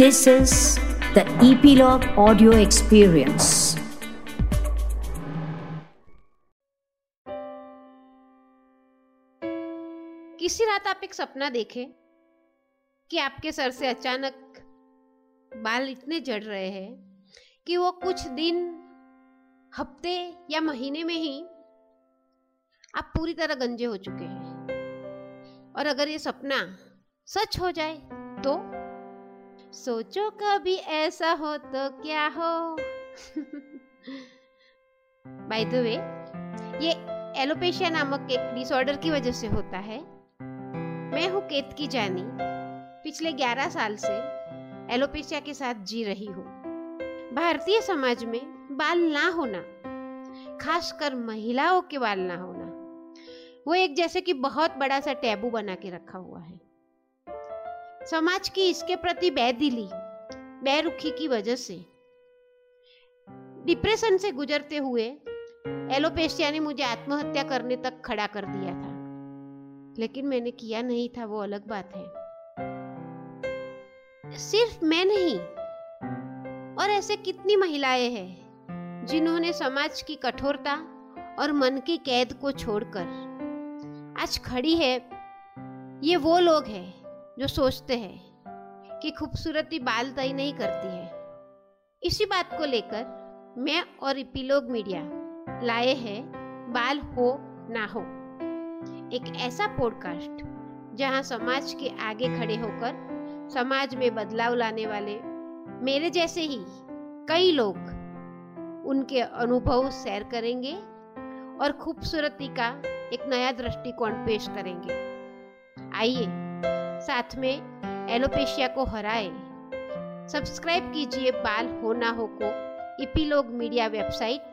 This is the Epilogue Audio Experience. किसी रात आप एक सपना देखें कि आपके सर से अचानक बाल इतने जड़ रहे हैं कि वो कुछ दिन, हफ़्ते या महीने में ही आप पूरी तरह गंजे हो चुके हैं और अगर ये सपना सच हो जाए तो सोचो कभी ऐसा हो तो क्या हो? बाय द वे ये एलोपेशिया नामक एक डिसऑर्डर की वजह से होता है। मैं हूँ केत की जानी। पिछले 11 साल से एलोपेशिया के साथ जी रही हूँ। भारतीय समाज में बाल ना होना, खासकर महिलाओं के बाल ना होना, वो एक जैसे कि बहुत बड़ा सा टैबू बना के रखा हुआ है। समाज की इसके प्रति बेदिली, बेरुखी की वजह से। डिप्रेशन से गुजरते हुए एलोपेशिया ने मुझे आत्महत्या करने तक खड़ा कर दिया था। लेकिन मैंने किया नहीं था, वो अलग बात है। सिर्फ़ मैं नहीं, और ऐसे कितनी महिलाएँ हैं जिन्होंने समाज की कठोरता और मन की कैद को छोड़कर आज खड़ी है, ये वो लोग हैं जो सोचते हैं कि खूबसूरती बाल तय नहीं करती है। इसी बात को लेकर मैं और इपीलोग मीडिया लाए हैं बाल हो ना हो। एक ऐसा पॉडकास्ट जहाँ समाज के आगे खड़े होकर समाज में बदलाव लाने वाले मेरे जैसे ही कई लोग उनके अनुभव शेयर करेंगे और खूबसूरती का एक नया दृष्टिकोण पेश करेंगे। आइए साथ में एलोपेशिया को हराए। सब्सक्राइब कीजिए बाल हो ना हो को इपीलोग मीडिया वेबसाइट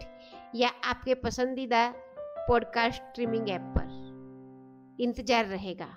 या आपके पसंदीदा पॉडकास्ट स्ट्रीमिंग ऐप पर। इंतज़ार रहेगा।